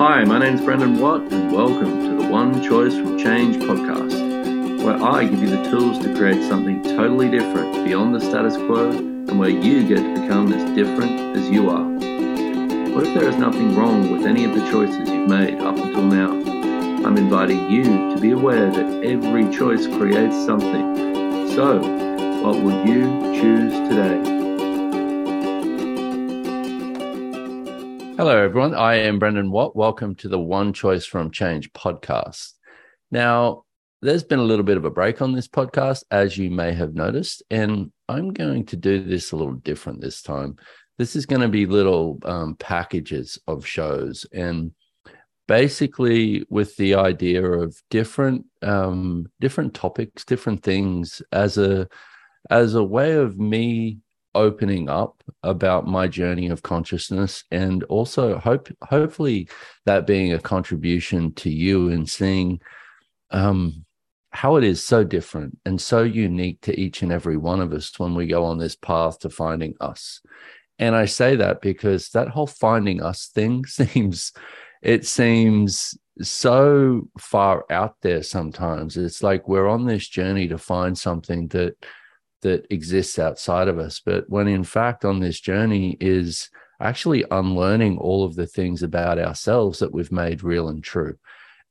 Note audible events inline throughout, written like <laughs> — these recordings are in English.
Hi, my name's Brendon Watt, and welcome to the One Choice from Change podcast, where I give you the tools to create something totally different beyond the status quo and where you get to become as different as you are. What if there is nothing wrong with any of the choices you've made up until now? I'm inviting you to be aware that every choice creates something. So, what would you choose today? Hello, everyone. I am Brendon Watt. Welcome to the One Choice from Change podcast. Now, there's been a little bit of a break on this podcast, as you may have noticed, and I'm going to do this a little different this time. This is going to be little um, packages of shows, and basically with the idea of different um, different topics, different things as a as a way of me opening up about my journey of consciousness and also hope hopefully that being a contribution to you and seeing um, how it is so different and so unique to each and every one of us when we go on this path to finding us. And i say that because that whole finding us thing <laughs> seems it seems so far out there sometimes. It's like we're on this journey to find something that that exists outside of us. But when in fact, on this journey is actually unlearning all of the things about ourselves that we've made real and true.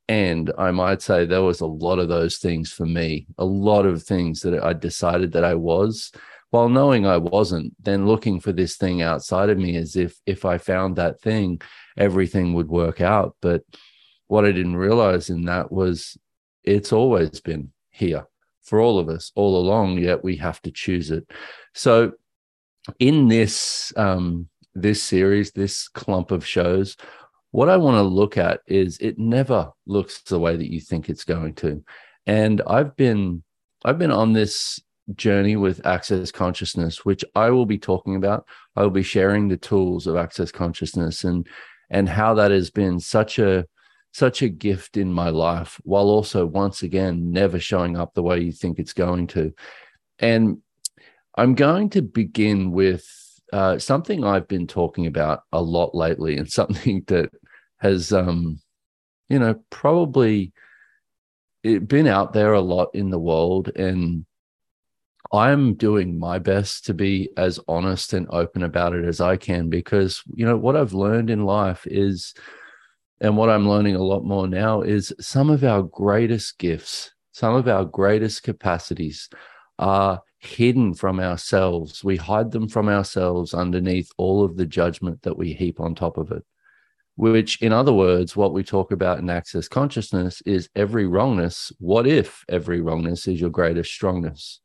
And I might say there was a lot of those things for me, a lot of things that I decided that I was, while knowing I wasn't, then looking for this thing outside of me as if if I found that thing, everything would work out. But what I didn't realize in that was it's always been here for all of us all along, yet we have to choose it. So, in this um, this series, this clump of shows, what I want to look at is it never looks the way that you think it's going to. And I've been I've been on this journey with access consciousness, which I will be talking about. I will be sharing the tools of access consciousness and and how that has been such a such a gift in my life while also once again never showing up the way you think it's going to. And i'm going to begin with uh, something i've been talking about a lot lately and <laughs> something that has um you know probably been out there a lot in the world and i'm doing my best to be as honest and open about it as i can because you know what i've learned in life is and what I'm learning a lot more now is some of our greatest gifts, some of our greatest capacities are hidden from ourselves. We hide them from ourselves underneath all of the judgment that we heap on top of it. Which, in other words, what we talk about in access consciousness is every wrongness. What if every wrongness is your greatest strongness?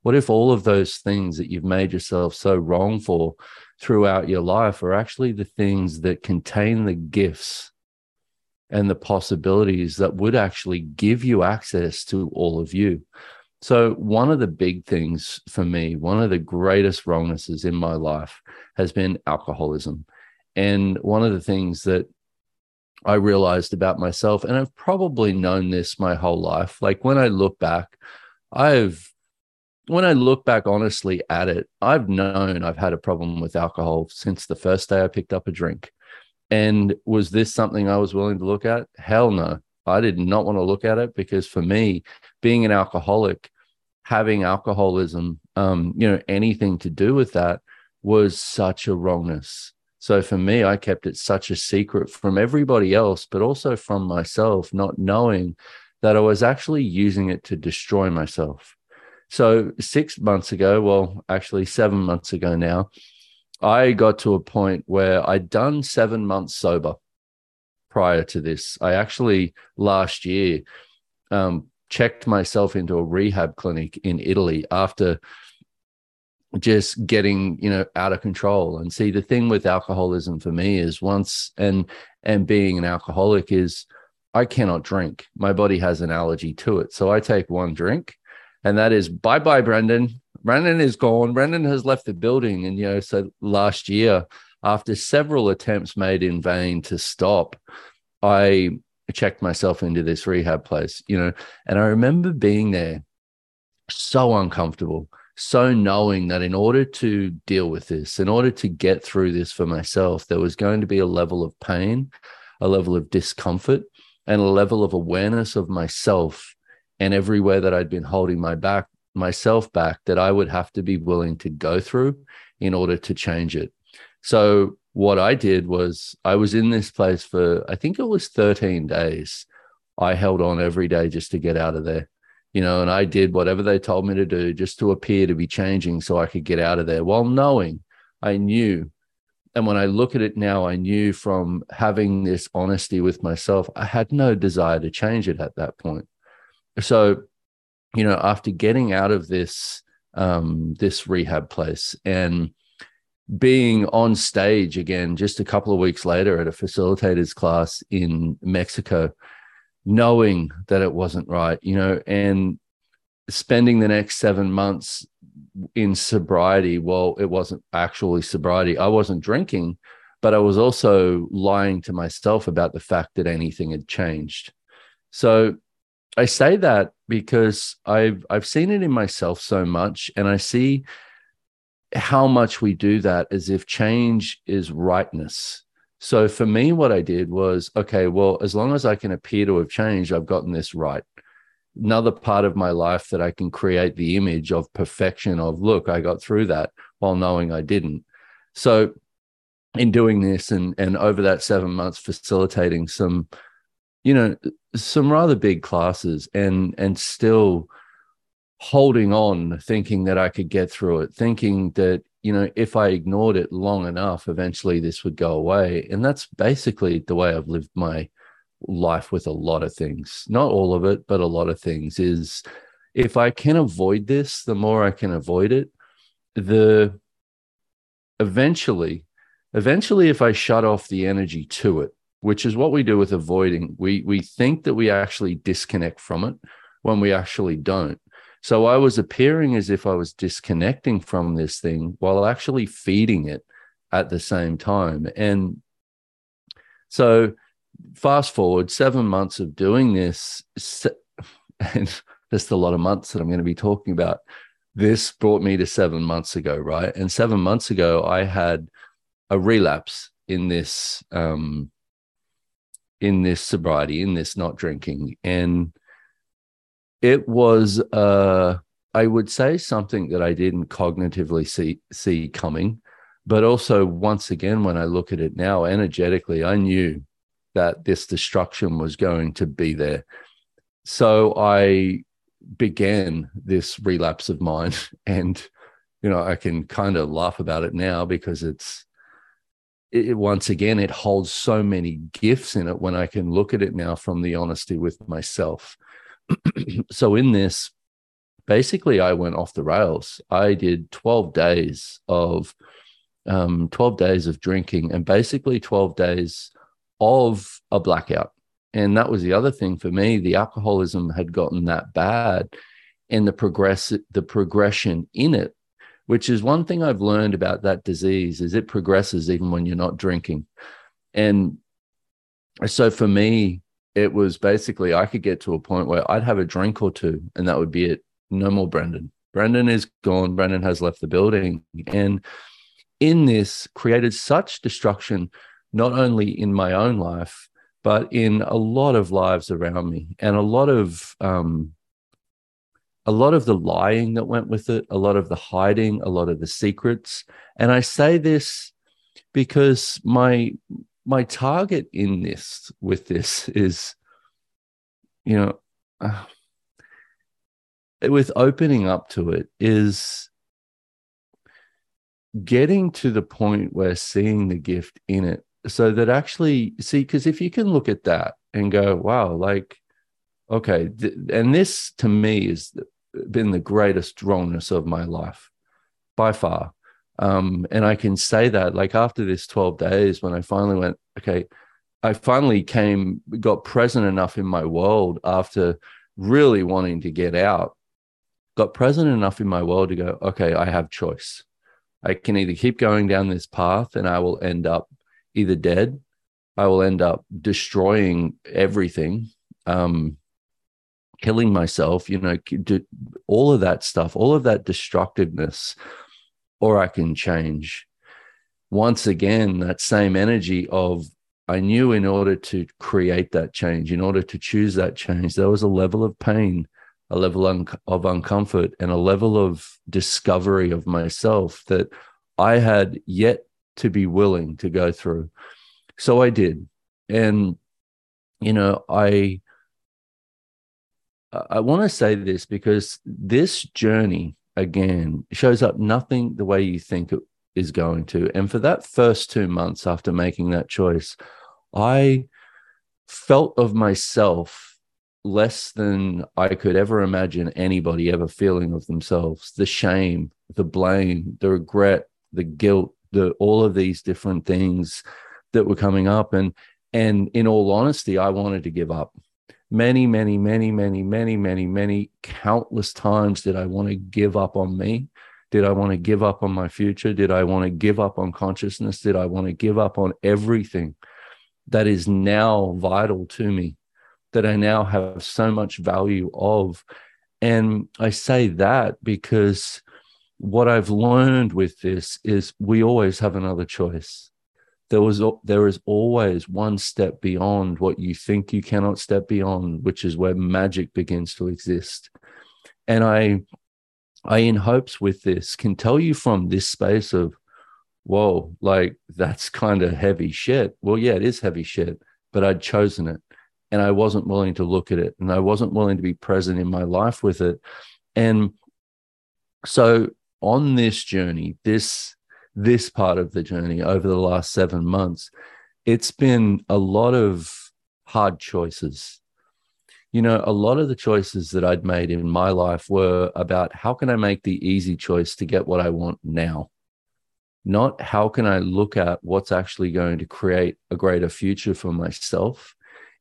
What if all of those things that you've made yourself so wrong for throughout your life are actually the things that contain the gifts and the possibilities that would actually give you access to all of you. So, one of the big things for me, one of the greatest wrongnesses in my life has been alcoholism. And one of the things that I realized about myself, and I've probably known this my whole life, like when I look back, I've when I look back honestly at it, I've known I've had a problem with alcohol since the first day I picked up a drink. And was this something I was willing to look at? Hell no. I did not want to look at it because for me, being an alcoholic, having alcoholism, um, you know, anything to do with that was such a wrongness. So for me, I kept it such a secret from everybody else, but also from myself, not knowing that I was actually using it to destroy myself. So six months ago, well, actually seven months ago now, I got to a point where I'd done seven months sober prior to this. I actually last year um, checked myself into a rehab clinic in Italy after just getting you know out of control. And see the thing with alcoholism for me is once and and being an alcoholic is i cannot drink. My body has an allergy to it. So i take one drink and that is bye bye brendon Brandon is gone. Brandon has left the building. And, you know, so last year, after several attempts made in vain to stop, I checked myself into this rehab place, you know, and I remember being there so uncomfortable, so knowing that in order to deal with this, in order to get through this for myself, there was going to be a level of pain a level of discomfort and a level of awareness of myself and everywhere that I'd been holding my back myself back that I would have to be willing to go through in order to change it. So what I did was I was in this place for I think it was 13 days. I held on every day just to get out of there. You know, and I did whatever they told me to do just to appear to be changing so I could get out of there while knowing I knew and when I look at it now, I knew from having this honesty with myself, I had no desire to change it at that point. So, you know, after getting out of this um, this rehab place and being on stage again just a couple of weeks later at a facilitators class in Mexico, knowing that it wasn't right, you know, and spending the next seven months in sobriety, well, it wasn't actually sobriety. I wasn't drinking, but I was also lying to myself about the fact that anything had changed. So I say that because I've I've seen it in myself so much, and I see how much we do that as if change is rightness. So for me, what I did was okay, well, as long as I can appear to have changed, I've gotten this right another part of my life that I can create the image of perfection of look, I got through that while knowing I didn't. So in doing this and and over that seven months facilitating some, you know, some rather big classes and and still holding on, thinking that I could get through it, thinking that, you know, if I ignored it long enough, eventually this would go away. And that's basically the way I've lived my life with a lot of things, not all of it, but a lot of things is if I can avoid this, the more I can avoid it, the eventually, eventually, if I shut off the energy to it, which is what we do with avoiding, we we think that we actually disconnect from it when we actually don't. So I was appearing as if I was disconnecting from this thing while actually feeding it at the same time. And so fast forward seven months of doing this, and <laughs> just a lot of months that I'm going to be talking about. This brought me to seven months ago, right? And seven months ago, I had a relapse in this um, in this sobriety, in this not drinking, and it was uh, I would say something that I didn't cognitively see see coming, but also once again, when I look at it now, energetically, I knew that this destruction was going to be there. So I began this relapse of mine. <laughs> And, you know, I can kind of laugh about it now because it's, it, once again, it holds so many gifts in it when I can look at it now from the honesty with myself. <clears throat> so in this, basically, I went off the rails. I did 12 days of, um, 12 days of drinking and basically 12 days of a blackout. And that was the other thing for me. The alcoholism had gotten that bad and the progress the progression in it, which is one thing I've learned about that disease is it progresses even when you're not drinking. And so for me, it was basically I could get to a point where I'd have a drink or two and that would be it. No more Brendon. Brendon is gone. Brendan has left the building. And in this created such destruction not only in my own life, but in a lot of lives around me and a lot of um, a lot of the lying that went with it, a lot of the hiding, a lot of the secrets. And I say this because my my target in this with this is, you know, uh, with opening up to it is getting to the point where seeing the gift in it so that actually see because if you can look at that and go wow like okay th- and this to me has been the greatest wrongness of my life by far. Um, and i can say that like after this 12 days when i finally went okay i finally came got present enough in my world after really wanting to get out got present enough in my world to go okay i have choice. I can either keep going down this path and i will end up either dead, I will end up destroying everything, um, killing myself, you know, do all of that stuff, all of that destructiveness, or I can change. Once again, that same energy of I knew in order to create that change, in order to choose that change, there was a level of pain, a level of uncomfort, and a level of discovery of myself that I had yet to be willing to go through. So I did. And, you know, I, I want to say this because this journey again shows up nothing the way you think it is going to. And for that first two months after making that choice, I felt of myself less than I could ever imagine anybody ever feeling of themselves. The shame, the blame, the regret, the guilt, the all of these different things that were coming up. And and in all honesty, I wanted to give up. Many, many, many, many, many, many, many countless times did I want to give up on me. Did I want to give up on my future? Did I want to give up on consciousness? Did I want to give up on everything that is now vital to me, that I now have so much value of? And I say that because what I've learned with this is we always have another choice. There was there is always one step beyond what you think you cannot step beyond, which is where magic begins to exist. And I I in hopes with this can tell you from this space of whoa, like that's kind of heavy shit. Well, yeah, it is heavy shit, but I'd chosen it and I wasn't willing to look at it and I wasn't willing to be present in my life with it. And so on this journey, this this part of the journey over the last seven months, it's been a lot of hard choices. You know, a lot of the choices that I'd made in my life were about how can I make the easy choice to get what I want now? Not how can I look at what's actually going to create a greater future for myself,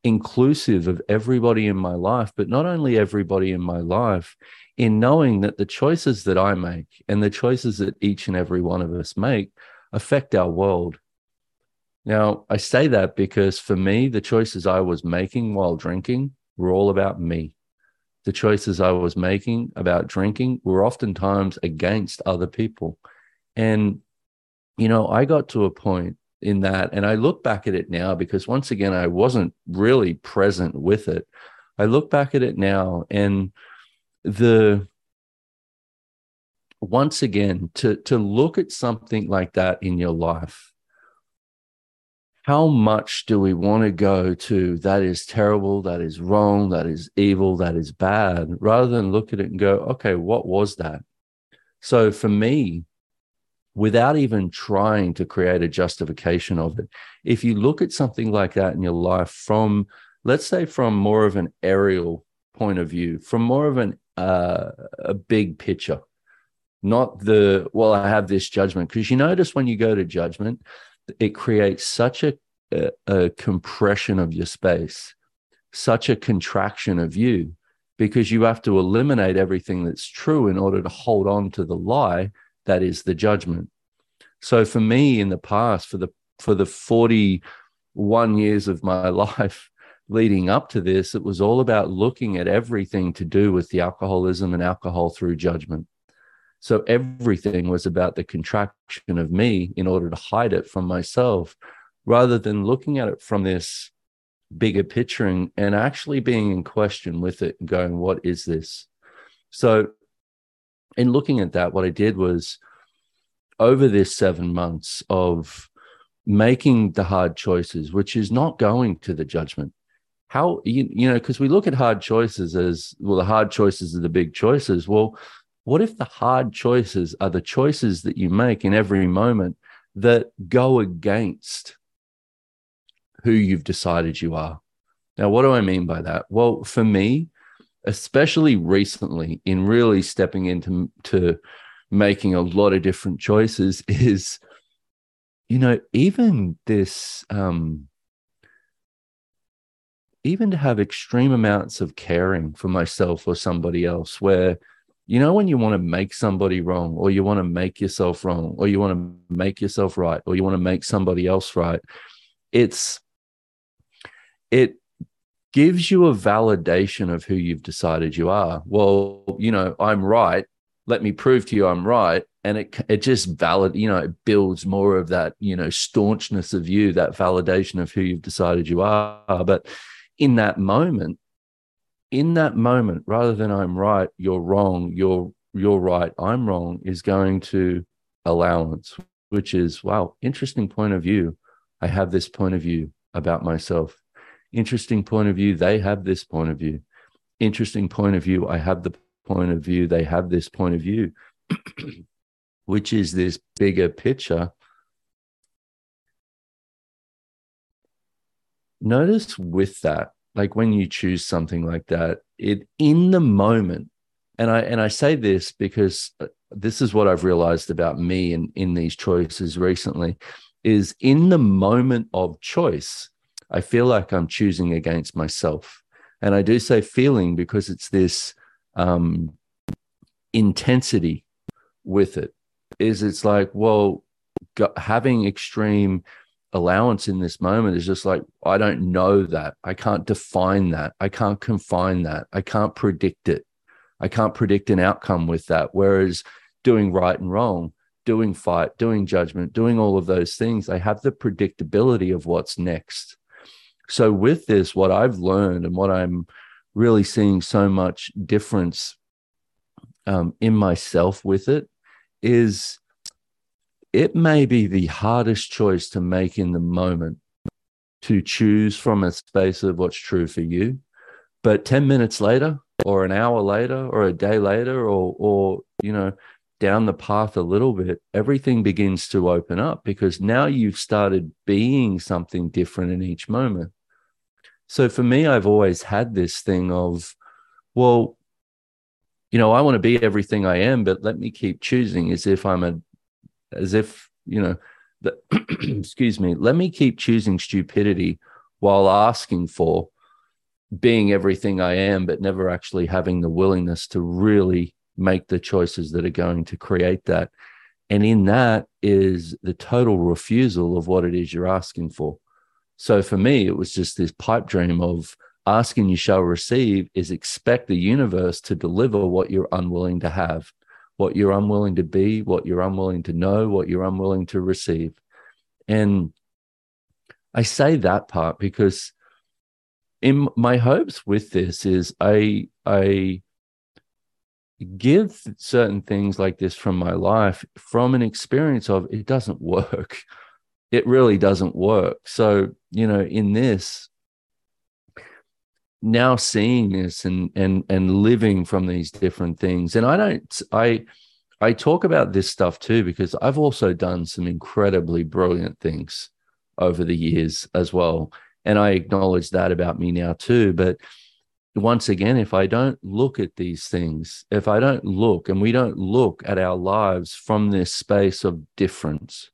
inclusive of everybody in my life, but not only everybody in my life, in knowing that the choices that I make and the choices that each and every one of us make affect our world. Now, I say that because for me, the choices I was making while drinking were all about me. The choices I was making about drinking were oftentimes against other people. And, you know, I got to a point in that, and I look back at it now because once again, I wasn't really present with it. I look back at it now and the once again to to look at something like that in your life how much do we want to go to that is terrible that is wrong that is evil that is bad rather than look at it and go okay what was that? So for me without even trying to create a justification of it if you look at something like that in your life from let's say from more of an aerial point of view from more of an uh, a big picture, not the, well, I have this judgment. Because you notice when you go to judgment, it creates such a, a, a compression of your space, such a contraction of you, because you have to eliminate everything that's true in order to hold on to the lie that is the judgment. So for me in the past, for the for the 41 years of my <laughs> life, leading up to this, it was all about looking at everything to do with the alcoholism and alcohol through judgment. So everything was about the contraction of me in order to hide it from myself, rather than looking at it from this bigger picture and, and actually being in question with it and going, what is this? So, in looking at that, what I did was over this seven months of making the hard choices, which is not going to the judgment how you, you know because we look at hard choices as well the hard choices are the big choices. Well what if the hard choices are the choices that you make in every moment that go against who you've decided you are? Now what do i mean by that? Well for me especially recently in really stepping into to making a lot of different choices is you know even this um even to have extreme amounts of caring for myself or somebody else where you know when you want to make somebody wrong or you want to make yourself wrong or you want to make yourself right or you want to make somebody else right it's it gives you a validation of who you've decided you are. Well you know i'm right let me prove to you i'm right and it it just valid you know it builds more of that you know staunchness of you that validation of who you've decided you are. But in that moment in that moment rather than i'm right you're wrong you're you're right i'm wrong is going to allowance which is wow interesting point of view i have this point of view about myself interesting point of view they have this point of view interesting point of view i have the point of view they have this point of view <clears throat> which is this bigger picture. Notice with that, like when you choose something like that, it in the moment, and I and I say this because uh, this is what I've realized about me in, in these choices recently, is in the moment of choice, I feel like I'm choosing against myself. And I do say feeling because it's this um, intensity with it is it's like, well, having extreme allowance in this moment is just like, I don't know that. I can't define that. I can't confine that. I can't predict it. I can't predict an outcome with that. Whereas doing right and wrong, doing fight, doing judgment, doing all of those things, I have the predictability of what's next. So, with this, what I've learned and what I'm really seeing so much difference um, in myself with it is it may be the hardest choice to make in the moment to choose from a space of what's true for you. But 10 minutes later, or an hour later, or a day later, or, or, you know, down the path a little bit, everything begins to open up because now you've started being something different in each moment. So for me, I've always had this thing of, well, you know, I want to be everything I am, but let me keep choosing as if I'm a, as if, you know, that, <clears throat> excuse me, let me keep choosing stupidity while asking for being everything I am, but never actually having the willingness to really make the choices that are going to create that. And in that is the total refusal of what it is you're asking for. So for me, it was just this pipe dream of, asking you shall receive is expect the universe to deliver what you're unwilling to have, what you're unwilling to be, what you're unwilling to know, what you're unwilling to receive. And I say that part because in my hopes with this is I I give certain things like this from my life from an experience of it doesn't work. <laughs> It really doesn't work. So, you know, in this, now seeing this and and and living from these different things. And i don't i i talk about this stuff too because i've also done some incredibly brilliant things over the years as well. And i acknowledge that about me now too. But once again if i don't look at these things if i don't look and we don't look at our lives from this space of difference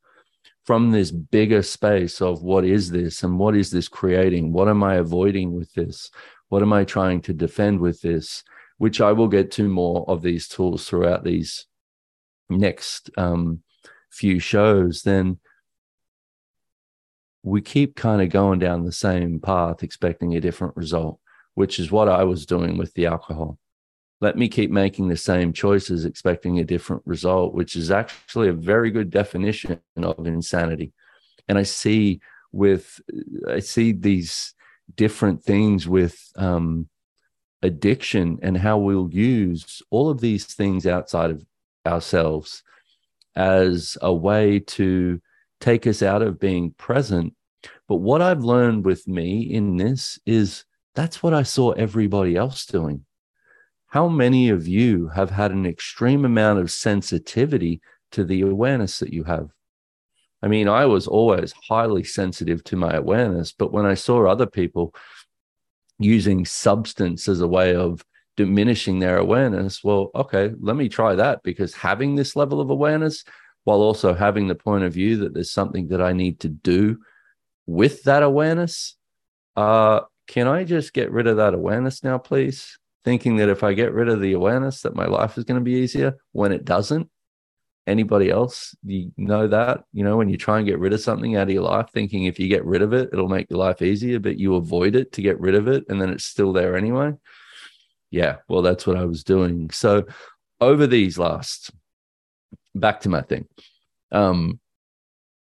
from this bigger space of what is this and what is this creating what am i avoiding with this what am I trying to defend with this? Which I will get to more of these tools throughout these next um, few shows. Then we keep kind of going down the same path, expecting a different result, which is what I was doing with the alcohol. Let me keep making the same choices, expecting a different result, which is actually a very good definition of insanity. And I see with, I see these different things with um, addiction and how we'll use all of these things outside of ourselves as a way to take us out of being present. But what I've learned with me in this is that's what I saw everybody else doing. How many of you have had an extreme amount of sensitivity to the awareness that you have? I mean, I was always highly sensitive to my awareness, but when I saw other people using substance as a way of diminishing their awareness, well, okay, let me try that because having this level of awareness while also having the point of view that there's something that I need to do with that awareness, uh, can I just get rid of that awareness now, please? Thinking that if I get rid of the awareness, that my life is going to be easier when it doesn't anybody else you know that you know when you try and get rid of something out of your life thinking if you get rid of it it'll make your life easier but you avoid it to get rid of it and then it's still there anyway yeah well that's what i was doing so over these last back to my thing. Um,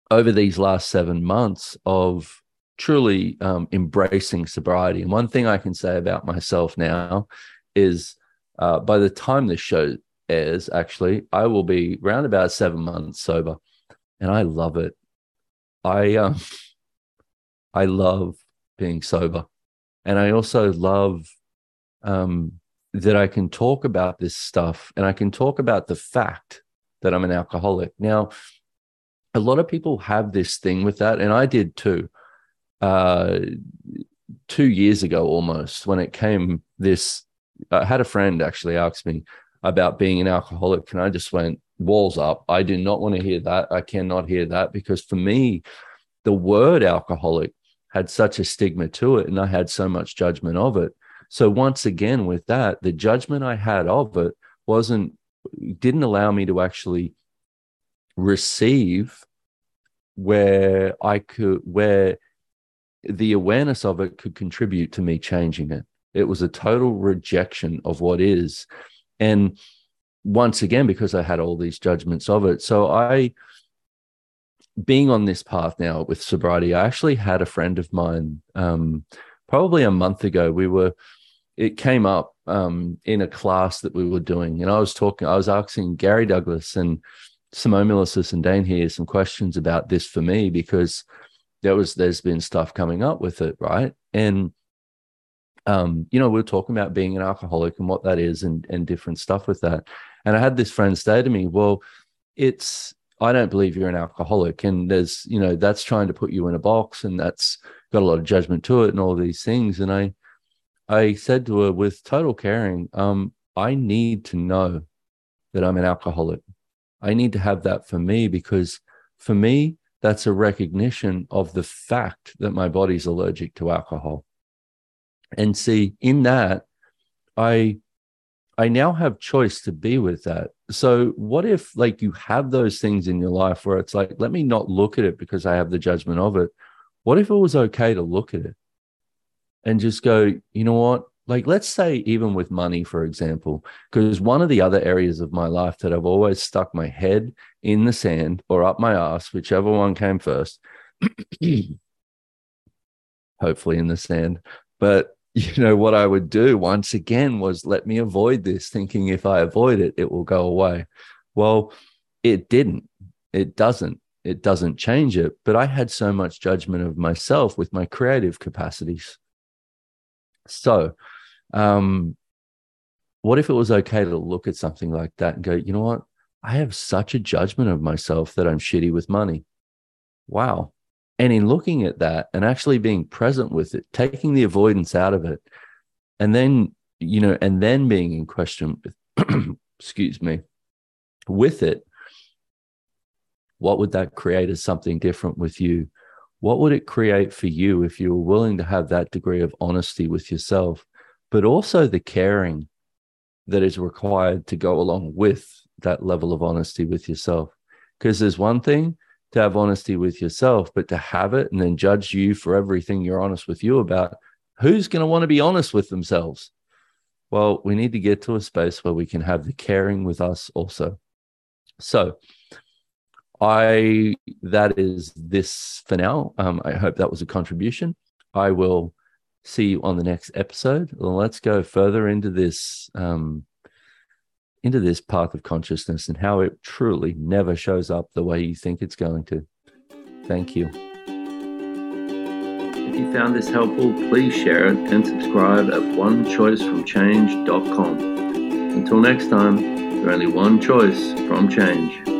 over these last seven months of truly um, embracing sobriety, and one thing I can say about myself now is uh, by the time this show airs, actually, I will be around about seven months sober, and I love it. I um, I love being sober, and I also love um, that I can talk about this stuff, and I can talk about the fact that I'm an alcoholic. Now, a lot of people have this thing with that, and I did too. Uh, two years ago, almost when it came this, I had a friend actually ask me about being an alcoholic, and I just went walls up. I do not want to hear that. I cannot hear that because for me, the word alcoholic had such a stigma to it, and I had so much judgment of it. So once again, with that, the judgment I had of it wasn't didn't allow me to actually receive where I could where the awareness of it could contribute to me changing it. It was a total rejection of what is. And once again, because I had all these judgments of it. So I being on this path now with sobriety, I actually had a friend of mine um, probably a month ago. We were it came up um, in a class that we were doing, and I was talking, I was asking Gary Douglas and Simone Milasas and Dane Heer some questions about this for me because there was there's been stuff coming up with it, right? And um, you know, we are talking about being an alcoholic and what that is and and different stuff with that. And I had this friend say to me, Well, it's I don't believe you're an alcoholic. And there's, you know, that's trying to put you in a box and that's got a lot of judgment to it and all these things. And I I said to her with total caring, um, I need to know that I'm an alcoholic. I need to have that for me because for me, that's a recognition of the fact that my body's allergic to alcohol. And see, in that, I I now have choice to be with that. So what if like you have those things in your life where it's like, let me not look at it because I have the judgment of it. What if it was okay to look at it? and just go, you know what? Like, let's say, even with money, for example, because one of the other areas of my life that I've always stuck my head in the sand or up my ass, whichever one came first, <clears throat> hopefully in the sand. But, <laughs> you know, what I would do once again was let me avoid this, thinking if I avoid it, it will go away. Well, it didn't. It doesn't. It doesn't change it. But I had so much judgment of myself with my creative capacities so, um, what if it was okay to look at something like that and go, you know what? I have such a judgment of myself that I'm shitty with money. Wow. And in looking at that and actually being present with it, taking the avoidance out of it, and then, you know, and then being in question with, <clears throat> excuse me, with it, what would that create as something different with you? what would it create for you if you were willing to have that degree of honesty with yourself, but also the caring that is required to go along with that level of honesty with yourself? Because there's one thing to have honesty with yourself, but to have it and then judge you for everything you're honest with you about, who's going to want to be honest with themselves? Well, we need to get to a space where we can have the caring with us also. So, I that is this for now. Um, I hope that was a contribution. I will see you on the next episode. Let's go further into this um, into this path of consciousness and how it truly never shows up the way you think it's going to. Thank you. If you found this helpful, please share it and subscribe at onechoicefromchange.com. Until next time, you're only one choice from change.